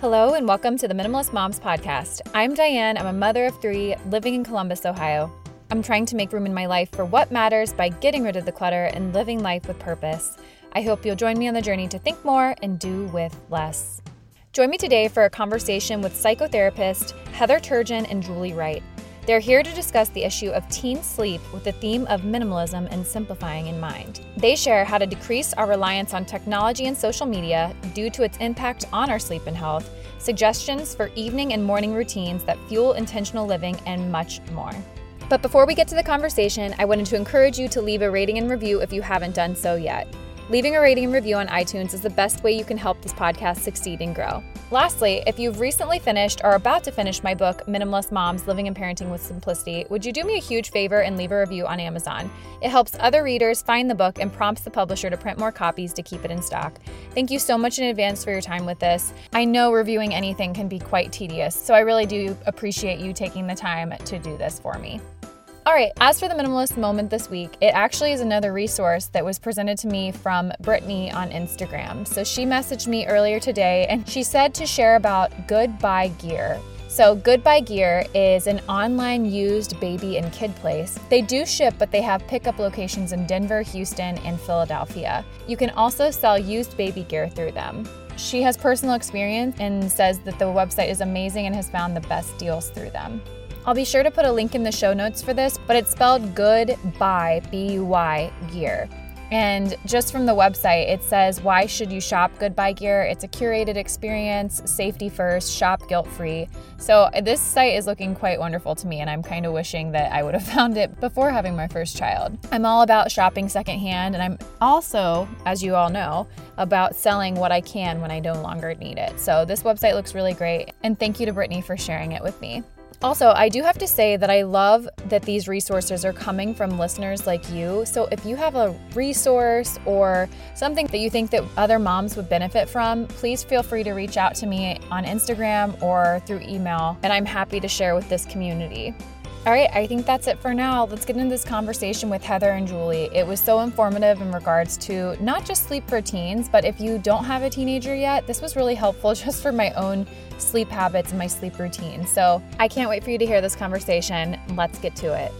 Hello, and welcome to the Minimalist Moms Podcast. I'm Diane. I'm a mother of three living in Columbus, Ohio. I'm trying to make room in my life for what matters by getting rid of the clutter and living life with purpose. I hope you'll join me on the journey to think more and do with less. Join me today for a conversation with psychotherapist Heather Turgeon and Julie Wright. They're here to discuss the issue of teen sleep with the theme of minimalism and simplifying in mind. They share how to decrease our reliance on technology and social media due to its impact on our sleep and health, suggestions for evening and morning routines that fuel intentional living, and much more. But before we get to the conversation, I wanted to encourage you to leave a rating and review if you haven't done so yet. Leaving a rating and review on iTunes is the best way you can help this podcast succeed and grow. Lastly, if you've recently finished or about to finish my book, Minimalist Moms Living and Parenting with Simplicity, would you do me a huge favor and leave a review on Amazon? It helps other readers find the book and prompts the publisher to print more copies to keep it in stock. Thank you so much in advance for your time with this. I know reviewing anything can be quite tedious, so I really do appreciate you taking the time to do this for me. All right, as for the minimalist moment this week, it actually is another resource that was presented to me from Brittany on Instagram. So she messaged me earlier today and she said to share about GoodBuy Gear. So, GoodBuy Gear is an online used baby and kid place. They do ship, but they have pickup locations in Denver, Houston, and Philadelphia. You can also sell used baby gear through them. She has personal experience and says that the website is amazing and has found the best deals through them. I'll be sure to put a link in the show notes for this, but it's spelled good by B U Y gear. And just from the website, it says, Why should you shop GoodBuy Gear? It's a curated experience, safety first, shop guilt free. So, this site is looking quite wonderful to me, and I'm kind of wishing that I would have found it before having my first child. I'm all about shopping secondhand, and I'm also, as you all know, about selling what I can when I no longer need it. So, this website looks really great, and thank you to Brittany for sharing it with me. Also, I do have to say that I love that these resources are coming from listeners like you. So if you have a resource or something that you think that other moms would benefit from, please feel free to reach out to me on Instagram or through email, and I'm happy to share with this community. All right, I think that's it for now. Let's get into this conversation with Heather and Julie. It was so informative in regards to not just sleep for teens, but if you don't have a teenager yet, this was really helpful just for my own sleep habits and my sleep routine. So I can't wait for you to hear this conversation. Let's get to it.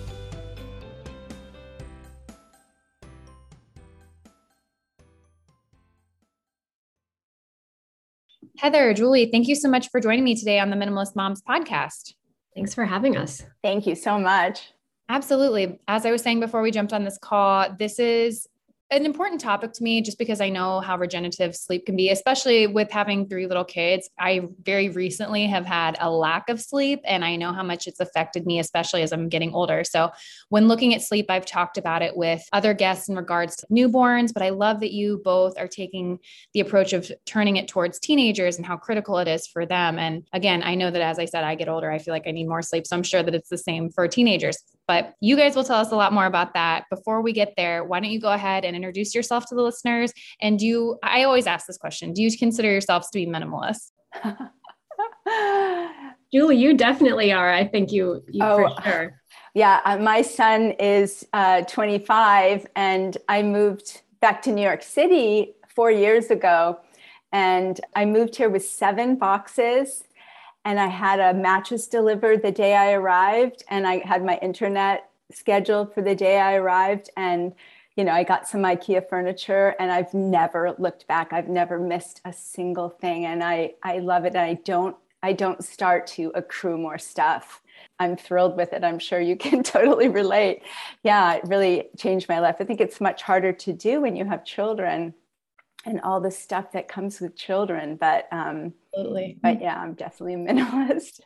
Heather, Julie, thank you so much for joining me today on the Minimalist Moms podcast. Thanks for having us. Thank you so much. Absolutely. As I was saying before we jumped on this call, this is an important topic to me just because I know how regenerative sleep can be, especially with having three little kids. I very recently have had a lack of sleep and I know how much it's affected me, especially as I'm getting older. So, when looking at sleep, I've talked about it with other guests in regards to newborns, but I love that you both are taking the approach of turning it towards teenagers and how critical it is for them. And again, I know that as I said, I get older, I feel like I need more sleep. So, I'm sure that it's the same for teenagers. But you guys will tell us a lot more about that. Before we get there, why don't you go ahead and introduce yourself to the listeners? And do you, I always ask this question Do you consider yourselves to be minimalist? Julie, you definitely are. I think you, you oh, for sure. Yeah, uh, my son is uh, 25, and I moved back to New York City four years ago. And I moved here with seven boxes and I had a mattress delivered the day I arrived, and I had my internet scheduled for the day I arrived, and you know, I got some IKEA furniture, and I've never looked back. I've never missed a single thing, and I I love it. And I don't I don't start to accrue more stuff. I'm thrilled with it. I'm sure you can totally relate. Yeah, it really changed my life. I think it's much harder to do when you have children and all the stuff that comes with children. But um, absolutely, but yeah, I'm definitely a minimalist.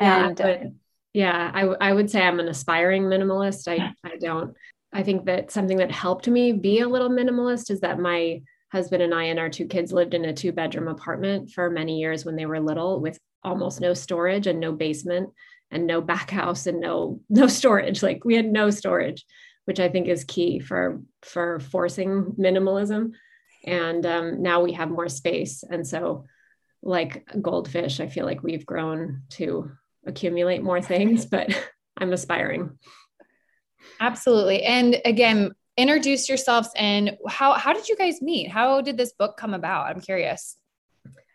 and yeah, uh, yeah, I, I would say I'm an aspiring minimalist. I I don't. I think that something that helped me be a little minimalist is that my husband and I and our two kids lived in a two bedroom apartment for many years when they were little with almost no storage and no basement and no back house and no no storage like we had no storage which i think is key for for forcing minimalism and um, now we have more space. And so like goldfish i feel like we've grown to accumulate more things but i'm aspiring. Absolutely. And again introduce yourselves and how how did you guys meet? How did this book come about? I'm curious.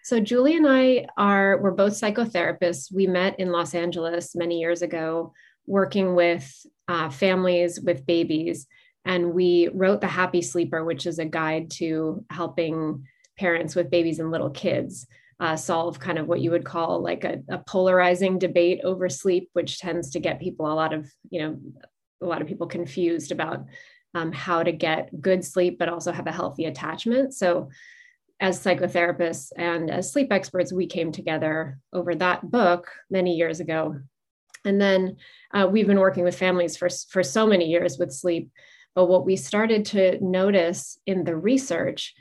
So Julie and I are we're both psychotherapists. We met in Los Angeles many years ago, working with uh, families with babies, and we wrote the Happy Sleeper, which is a guide to helping parents with babies and little kids uh, solve kind of what you would call like a, a polarizing debate over sleep, which tends to get people a lot of you know a lot of people confused about um, how to get good sleep, but also have a healthy attachment. So as psychotherapists and as sleep experts, we came together over that book many years ago. And then uh, we've been working with families for, for so many years with sleep. But what we started to notice in the research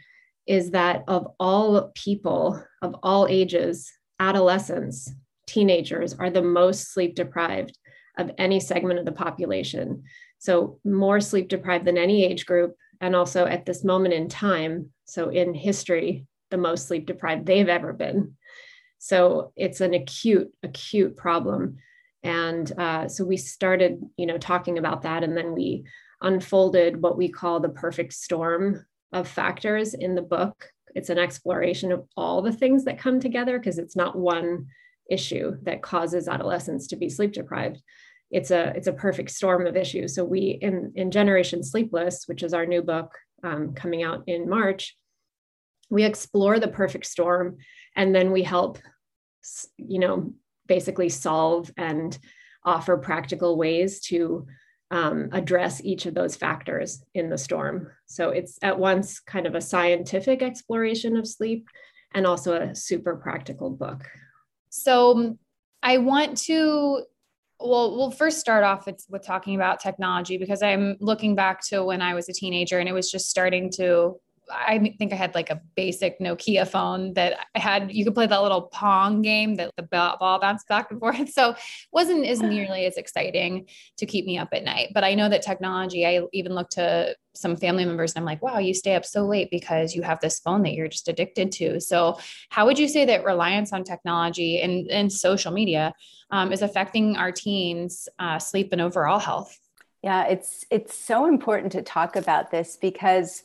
is that of all people of all ages, adolescents, teenagers are the most sleep deprived of any segment of the population. So, more sleep deprived than any age group, and also at this moment in time, so in history, the most sleep deprived they've ever been. So it's an acute, acute problem. And uh, so we started, you know, talking about that, and then we unfolded what we call the perfect storm of factors in the book. It's an exploration of all the things that come together because it's not one issue that causes adolescents to be sleep deprived it's a it's a perfect storm of issues. So we in in Generation Sleepless, which is our new book um, coming out in March, we explore the perfect storm, and then we help, you know, basically solve and offer practical ways to um, address each of those factors in the storm. So it's at once kind of a scientific exploration of sleep and also a super practical book. So I want to well we'll first start off with, with talking about technology because i'm looking back to when i was a teenager and it was just starting to I think I had like a basic Nokia phone that I had. You could play that little Pong game that the ball bounced back and forth. So it wasn't as nearly as exciting to keep me up at night. But I know that technology. I even looked to some family members and I'm like, wow, you stay up so late because you have this phone that you're just addicted to. So how would you say that reliance on technology and, and social media um, is affecting our teens' uh, sleep and overall health? Yeah, it's it's so important to talk about this because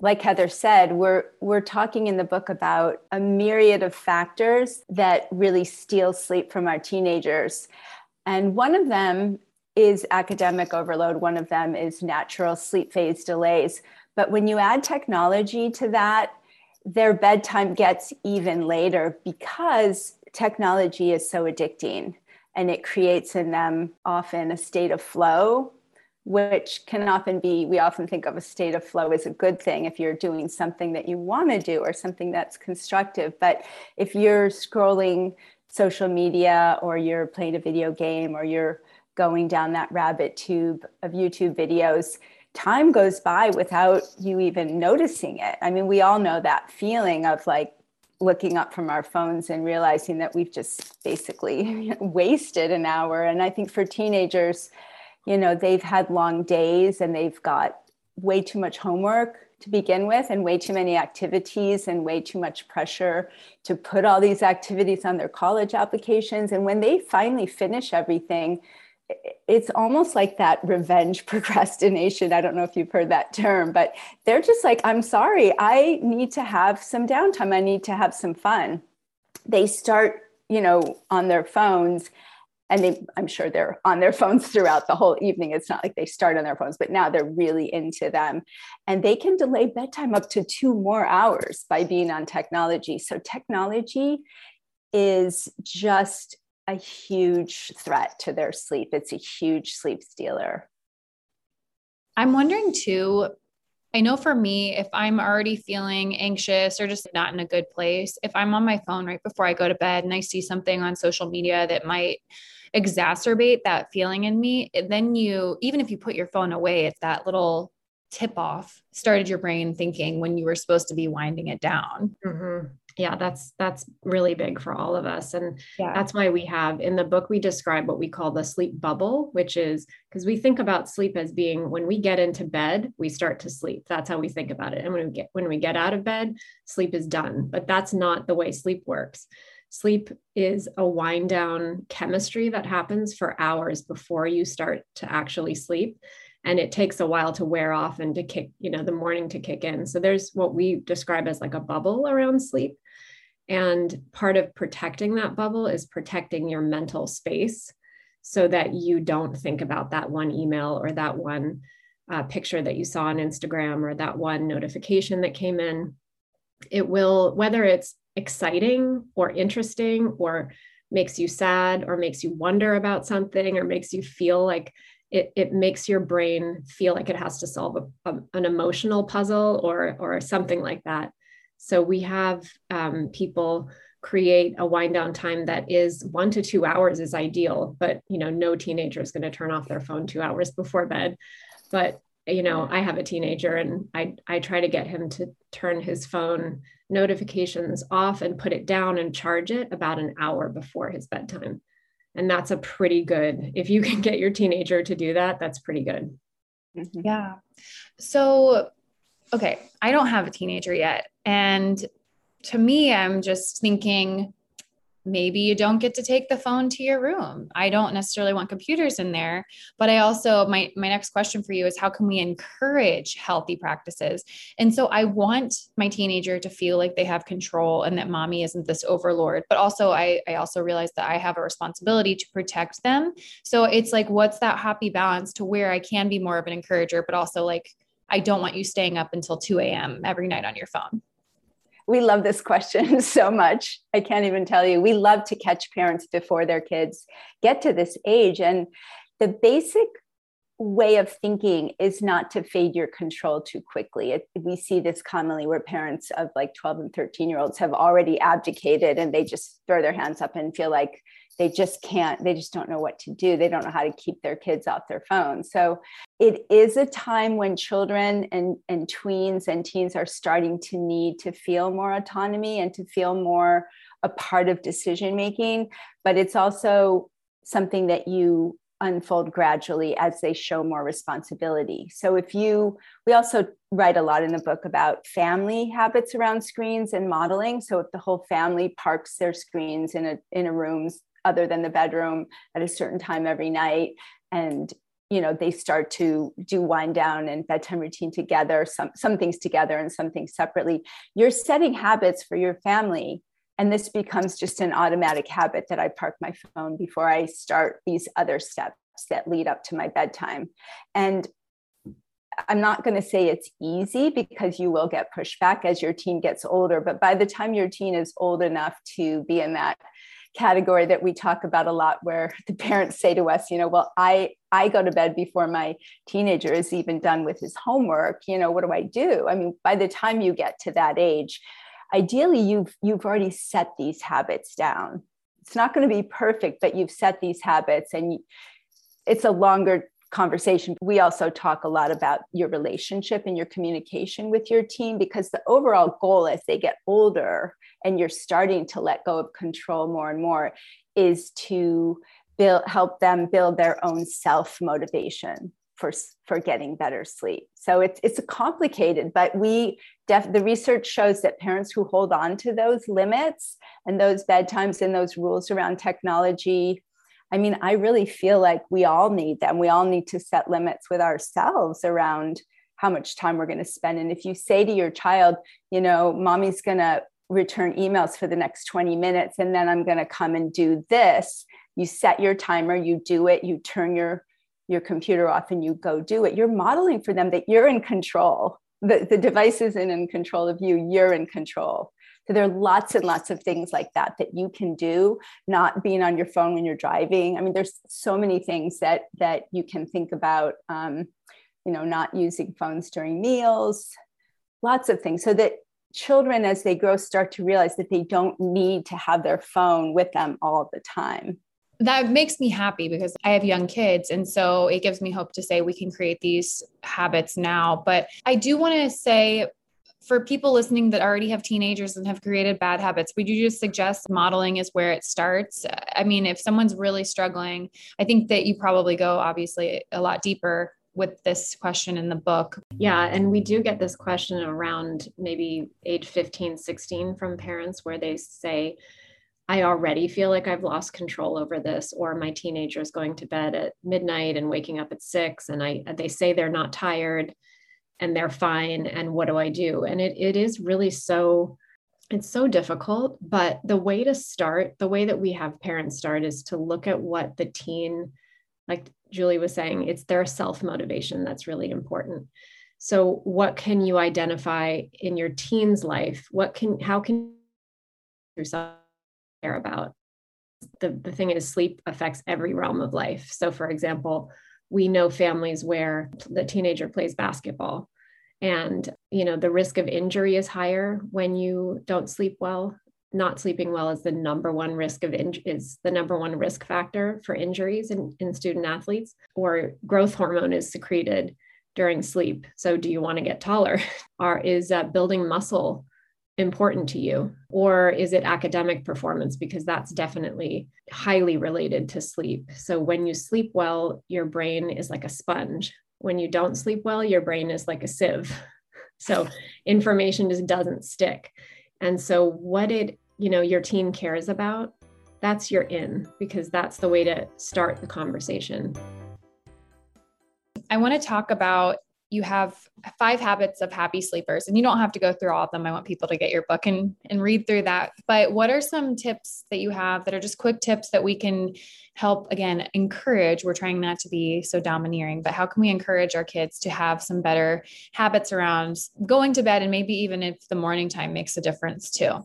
like Heather said, we're we're talking in the book about a myriad of factors that really steal sleep from our teenagers. And one of them is academic overload, one of them is natural sleep phase delays. But when you add technology to that, their bedtime gets even later because technology is so addicting and it creates in them often a state of flow which can often be, we often think of a state of flow as a good thing if you're doing something that you want to do or something that's constructive. But if you're scrolling social media or you're playing a video game or you're going down that rabbit tube of YouTube videos, time goes by without you even noticing it. I mean, we all know that feeling of like looking up from our phones and realizing that we've just basically wasted an hour. And I think for teenagers, you know they've had long days and they've got way too much homework to begin with and way too many activities and way too much pressure to put all these activities on their college applications. And when they finally finish everything it's almost like that revenge procrastination. I don't know if you've heard that term but they're just like i'm sorry. I need to have some downtime. I need to have some fun. They start you know on their phones and they i'm sure they're on their phones throughout the whole evening. It's not like they start on their phones but now they're really into them. And they can delay bedtime up to two more hours by being on technology. So technology is just a huge threat to their sleep. It's a huge sleep stealer. I'm wondering too I know for me, if I'm already feeling anxious or just not in a good place, if I'm on my phone right before I go to bed and I see something on social media that might exacerbate that feeling in me, then you, even if you put your phone away, it's that little tip off started your brain thinking when you were supposed to be winding it down. Mm-hmm. Yeah, that's that's really big for all of us, and yeah. that's why we have in the book we describe what we call the sleep bubble, which is because we think about sleep as being when we get into bed, we start to sleep. That's how we think about it, and when we get when we get out of bed, sleep is done. But that's not the way sleep works. Sleep is a wind down chemistry that happens for hours before you start to actually sleep. And it takes a while to wear off and to kick, you know, the morning to kick in. So there's what we describe as like a bubble around sleep. And part of protecting that bubble is protecting your mental space so that you don't think about that one email or that one uh, picture that you saw on Instagram or that one notification that came in. It will, whether it's exciting or interesting or makes you sad or makes you wonder about something or makes you feel like it, it makes your brain feel like it has to solve a, a, an emotional puzzle or or something like that. So we have um, people create a wind down time that is one to two hours is ideal but you know no teenager is going to turn off their phone two hours before bed. But you know i have a teenager and i i try to get him to turn his phone notifications off and put it down and charge it about an hour before his bedtime. And that's a pretty good if you can get your teenager to do that that's pretty good. Mm-hmm. yeah. So okay i don't have a teenager yet. And to me, I'm just thinking maybe you don't get to take the phone to your room. I don't necessarily want computers in there, but I also my my next question for you is how can we encourage healthy practices? And so I want my teenager to feel like they have control and that mommy isn't this overlord, but also I I also realize that I have a responsibility to protect them. So it's like what's that happy balance to where I can be more of an encourager, but also like I don't want you staying up until 2 a.m. every night on your phone we love this question so much. I can't even tell you. We love to catch parents before their kids get to this age. And the basic way of thinking is not to fade your control too quickly. It, we see this commonly where parents of like 12 and 13 year olds have already abdicated and they just throw their hands up and feel like they just can't they just don't know what to do they don't know how to keep their kids off their phones so it is a time when children and, and tweens and teens are starting to need to feel more autonomy and to feel more a part of decision making but it's also something that you unfold gradually as they show more responsibility. So if you we also write a lot in the book about family habits around screens and modeling. So if the whole family parks their screens in a in a room other than the bedroom at a certain time every night and you know they start to do wind down and bedtime routine together some some things together and some things separately you're setting habits for your family and this becomes just an automatic habit that i park my phone before i start these other steps that lead up to my bedtime. And I'm not going to say it's easy because you will get pushback as your teen gets older, but by the time your teen is old enough to be in that category that we talk about a lot where the parents say to us you know well i i go to bed before my teenager is even done with his homework. You know what do i do? I mean by the time you get to that age ideally you've you've already set these habits down it's not going to be perfect but you've set these habits and it's a longer conversation. We also talk a lot about your relationship and your communication with your team because the overall goal as they get older and you're starting to let go of control more and more is to build help them build their own self motivation for for getting better sleep so it's it's complicated but we def, the research shows that parents who hold on to those limits and those bedtimes and those rules around technology I mean, I really feel like we all need them. We all need to set limits with ourselves around how much time we're going to spend. And if you say to your child, you know, mommy's going to return emails for the next 20 minutes, and then I'm going to come and do this, you set your timer, you do it, you turn your your computer off and you go do it. You're modeling for them that you're in control. The, the device isn't in control of you, you're in control. So there are lots and lots of things like that that you can do, not being on your phone when you're driving. I mean, there's so many things that that you can think about. Um, you know, not using phones during meals, lots of things, so that children, as they grow, start to realize that they don't need to have their phone with them all the time that makes me happy because I have young kids. And so it gives me hope to say we can create these habits now. But I do want to say for people listening that already have teenagers and have created bad habits, would you just suggest modeling is where it starts? I mean, if someone's really struggling, I think that you probably go obviously a lot deeper with this question in the book. Yeah, and we do get this question around maybe age 15, 16 from parents where they say, I already feel like I've lost control over this, or my teenager is going to bed at midnight and waking up at six, and I they say they're not tired and they're fine and what do i do and it, it is really so it's so difficult, but the way to start, the way that we have parents start is to look at what the teen, like Julie was saying, it's their self motivation that's really important. So, what can you identify in your teen's life? What can, how can yourself care about? The, the thing is, sleep affects every realm of life. So, for example, we know families where the teenager plays basketball and you know the risk of injury is higher when you don't sleep well not sleeping well is the number one risk of in- is the number one risk factor for injuries in, in student athletes or growth hormone is secreted during sleep so do you want to get taller or is uh, building muscle important to you or is it academic performance because that's definitely highly related to sleep so when you sleep well your brain is like a sponge when you don't sleep well, your brain is like a sieve. So information just doesn't stick. And so what it, you know, your team cares about, that's your in because that's the way to start the conversation. I want to talk about you have five habits of happy sleepers and you don't have to go through all of them. I want people to get your book and, and read through that. But what are some tips that you have that are just quick tips that we can help again encourage? We're trying not to be so domineering but how can we encourage our kids to have some better habits around going to bed and maybe even if the morning time makes a difference too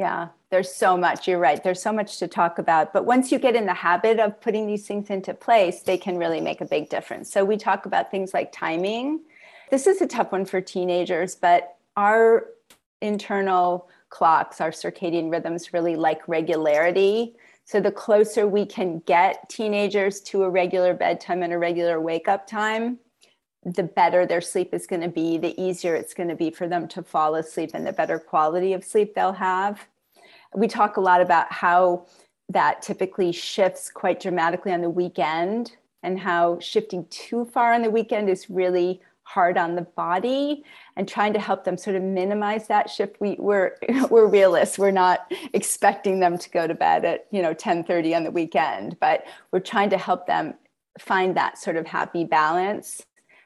yeah, there's so much. You're right. There's so much to talk about. But once you get in the habit of putting these things into place, they can really make a big difference. So we talk about things like timing. This is a tough one for teenagers, but our internal clocks, our circadian rhythms really like regularity. So the closer we can get teenagers to a regular bedtime and a regular wake up time, the better their sleep is going to be, the easier it's going to be for them to fall asleep, and the better quality of sleep they'll have. We talk a lot about how that typically shifts quite dramatically on the weekend, and how shifting too far on the weekend is really hard on the body and trying to help them sort of minimize that shift. We, we're we're realists. We're not expecting them to go to bed at you know 10 30 on the weekend but we're trying to help them find that sort of happy balance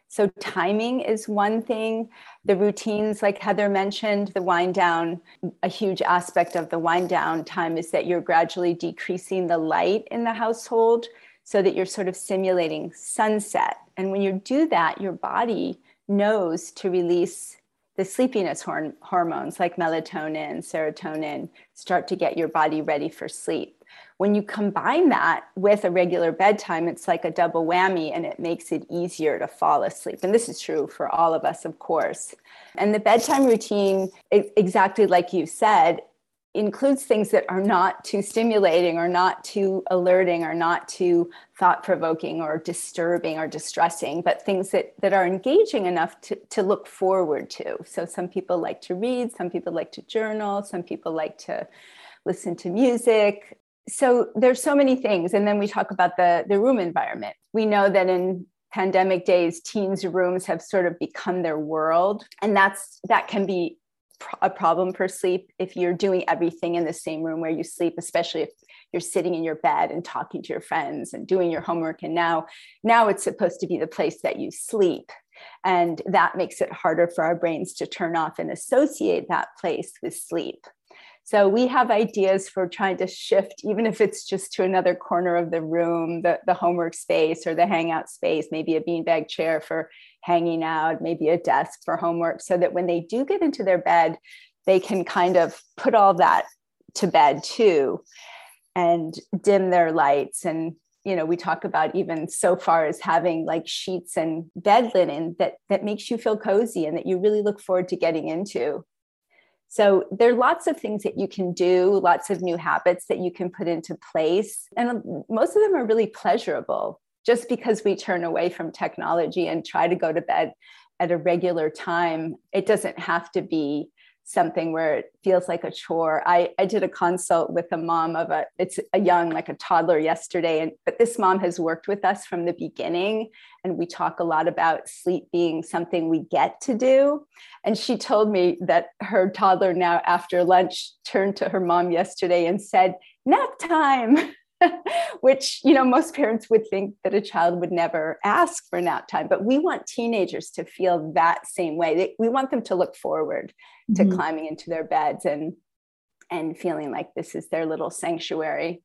so, timing is one thing. The routines, like Heather mentioned, the wind down, a huge aspect of the wind down time is that you're gradually decreasing the light in the household so that you're sort of simulating sunset. And when you do that, your body knows to release the sleepiness horn- hormones like melatonin, serotonin, start to get your body ready for sleep. When you combine that with a regular bedtime, it's like a double whammy and it makes it easier to fall asleep. And this is true for all of us, of course. And the bedtime routine, exactly like you said, includes things that are not too stimulating or not too alerting or not too thought provoking or disturbing or distressing, but things that, that are engaging enough to, to look forward to. So, some people like to read, some people like to journal, some people like to listen to music so there's so many things. And then we talk about the the room environment. We know that in pandemic days teens rooms have sort of become their world. And that's that can be a problem for sleep if you're doing everything in the same room where you sleep especially if you're sitting in your bed and talking to your friends and doing your homework. And now now it's supposed to be the place that you sleep. And that makes it harder for our brains to turn off and associate that place with sleep so we have ideas for trying to shift, even if it's just to another corner of the room, the, the homework space or the hangout space, maybe a beanbag chair for hanging out, maybe a desk for homework, so that when they do get into their bed, they can kind of put all that to bed too and dim their lights. And you know we talk about even so far as having like sheets and bed linen that that makes you feel cozy and that you really look forward to getting into so there are lots of things that you can do, lots of new habits that you can put into place. And most of them are really pleasurable. Just because we turn away from technology and try to go to bed at a regular time, it doesn't have to be something where it feels like a chore. I, I did a consult with a mom of a it's a young like a toddler yesterday and but this mom has worked with us from the beginning and we talk a lot about sleep being something we get to do and she told me that her toddler now after lunch turned to her mom yesterday and said nap time which, you know, most parents would think that a child would never ask for nap time. But we want teenagers to feel that same way. We want them to look forward to mm-hmm. climbing into their beds and and feeling like this is their little sanctuary.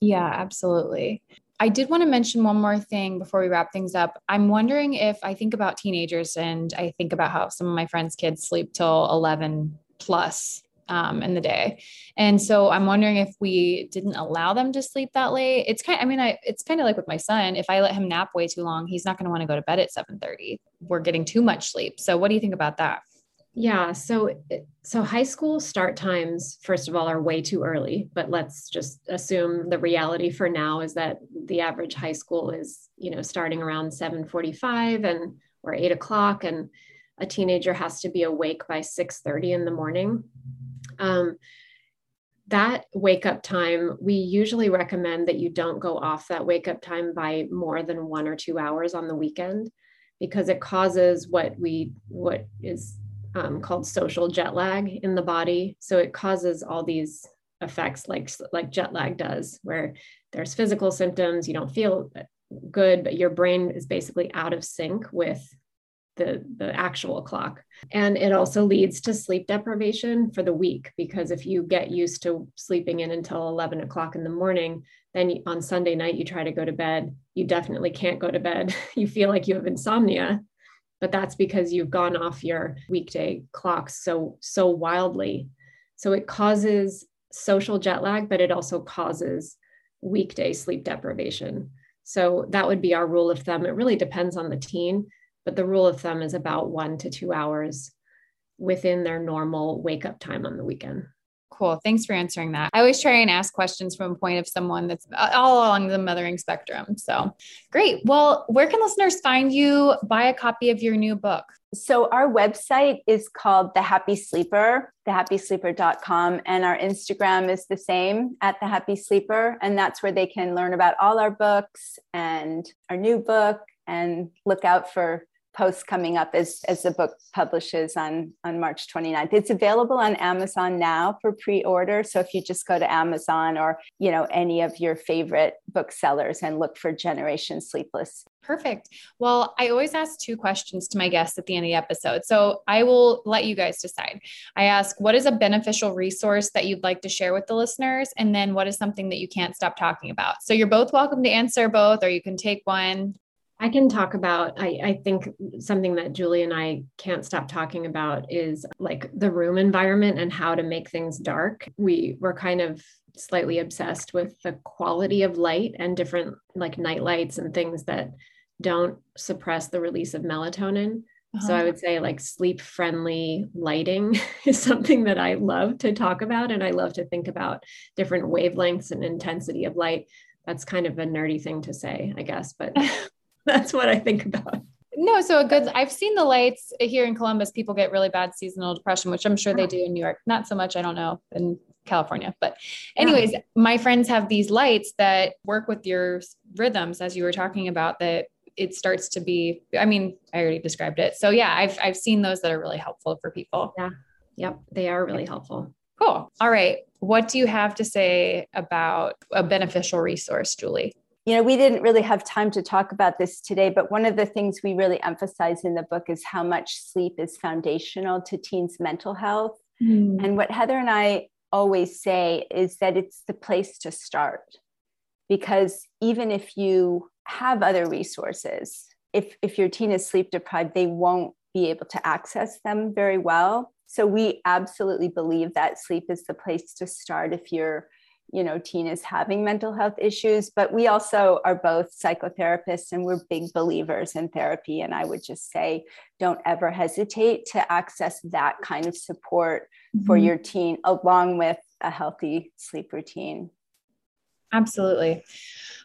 Yeah, absolutely. I did want to mention one more thing before we wrap things up. I'm wondering if I think about teenagers and I think about how some of my friends' kids sleep till 11 plus um, in the day. And so I'm wondering if we didn't allow them to sleep that late. It's kind of, I mean, I, it's kind of like with my son, if I let him nap way too long, he's not going to want to go to bed at 730. We're getting too much sleep. So what do you think about that? Yeah, so so high school start times first of all are way too early, but let's just assume the reality for now is that the average high school is you know starting around 7:45 and or 8 o'clock and a teenager has to be awake by 6:30 in the morning. Um, that wake up time, we usually recommend that you don't go off that wake up time by more than one or two hours on the weekend because it causes what we what is um, called social jet lag in the body. So it causes all these effects like like jet lag does, where there's physical symptoms, you don't feel good, but your brain is basically out of sync with the, the actual clock. And it also leads to sleep deprivation for the week because if you get used to sleeping in until 11 o'clock in the morning, then on Sunday night you try to go to bed, you definitely can't go to bed. You feel like you have insomnia but that's because you've gone off your weekday clocks so so wildly. So it causes social jet lag but it also causes weekday sleep deprivation. So that would be our rule of thumb. It really depends on the teen but the rule of thumb is about 1 to 2 hours within their normal wake up time on the weekend cool. Thanks for answering that. I always try and ask questions from a point of someone that's all along the mothering spectrum. So great. Well, where can listeners find you? Buy a copy of your new book. So our website is called The Happy Sleeper, thehappysleeper.com. And our Instagram is the same at The Happy Sleeper. And that's where they can learn about all our books and our new book and look out for posts coming up as, as the book publishes on, on March 29th. It's available on Amazon now for pre-order. So if you just go to Amazon or, you know, any of your favorite booksellers and look for Generation Sleepless. Perfect. Well, I always ask two questions to my guests at the end of the episode. So I will let you guys decide. I ask, what is a beneficial resource that you'd like to share with the listeners? And then what is something that you can't stop talking about? So you're both welcome to answer both, or you can take one. I can talk about, I, I think something that Julie and I can't stop talking about is like the room environment and how to make things dark. We were kind of slightly obsessed with the quality of light and different like night lights and things that don't suppress the release of melatonin. Uh-huh. So I would say like sleep friendly lighting is something that I love to talk about. And I love to think about different wavelengths and intensity of light. That's kind of a nerdy thing to say, I guess, but that's what I think about. No, so a good. I've seen the lights here in Columbus. People get really bad seasonal depression, which I'm sure they hmm. do in New York. Not so much. I don't know in California, but anyways, yeah. my friends have these lights that work with your rhythms, as you were talking about. That it starts to be. I mean, I already described it. So yeah, I've I've seen those that are really helpful for people. Yeah. Yep, they are really helpful. Cool. All right. What do you have to say about a beneficial resource, Julie? You know, we didn't really have time to talk about this today, but one of the things we really emphasize in the book is how much sleep is foundational to teens' mental health. Mm. And what Heather and I always say is that it's the place to start. Because even if you have other resources, if, if your teen is sleep deprived, they won't be able to access them very well. So we absolutely believe that sleep is the place to start if you're you know teen is having mental health issues but we also are both psychotherapists and we're big believers in therapy and i would just say don't ever hesitate to access that kind of support mm-hmm. for your teen along with a healthy sleep routine absolutely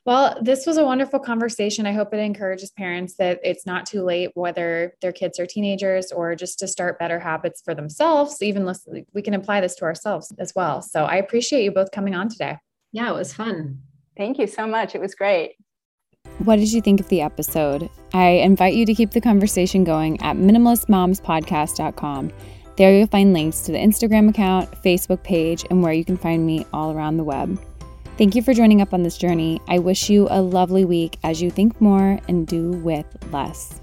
well, this was a wonderful conversation. I hope it encourages parents that it's not too late, whether their kids are teenagers or just to start better habits for themselves. Even listen, we can apply this to ourselves as well. So I appreciate you both coming on today. Yeah, it was fun. Thank you so much. It was great. What did you think of the episode? I invite you to keep the conversation going at minimalistmomspodcast.com. There you'll find links to the Instagram account, Facebook page, and where you can find me all around the web. Thank you for joining up on this journey. I wish you a lovely week as you think more and do with less.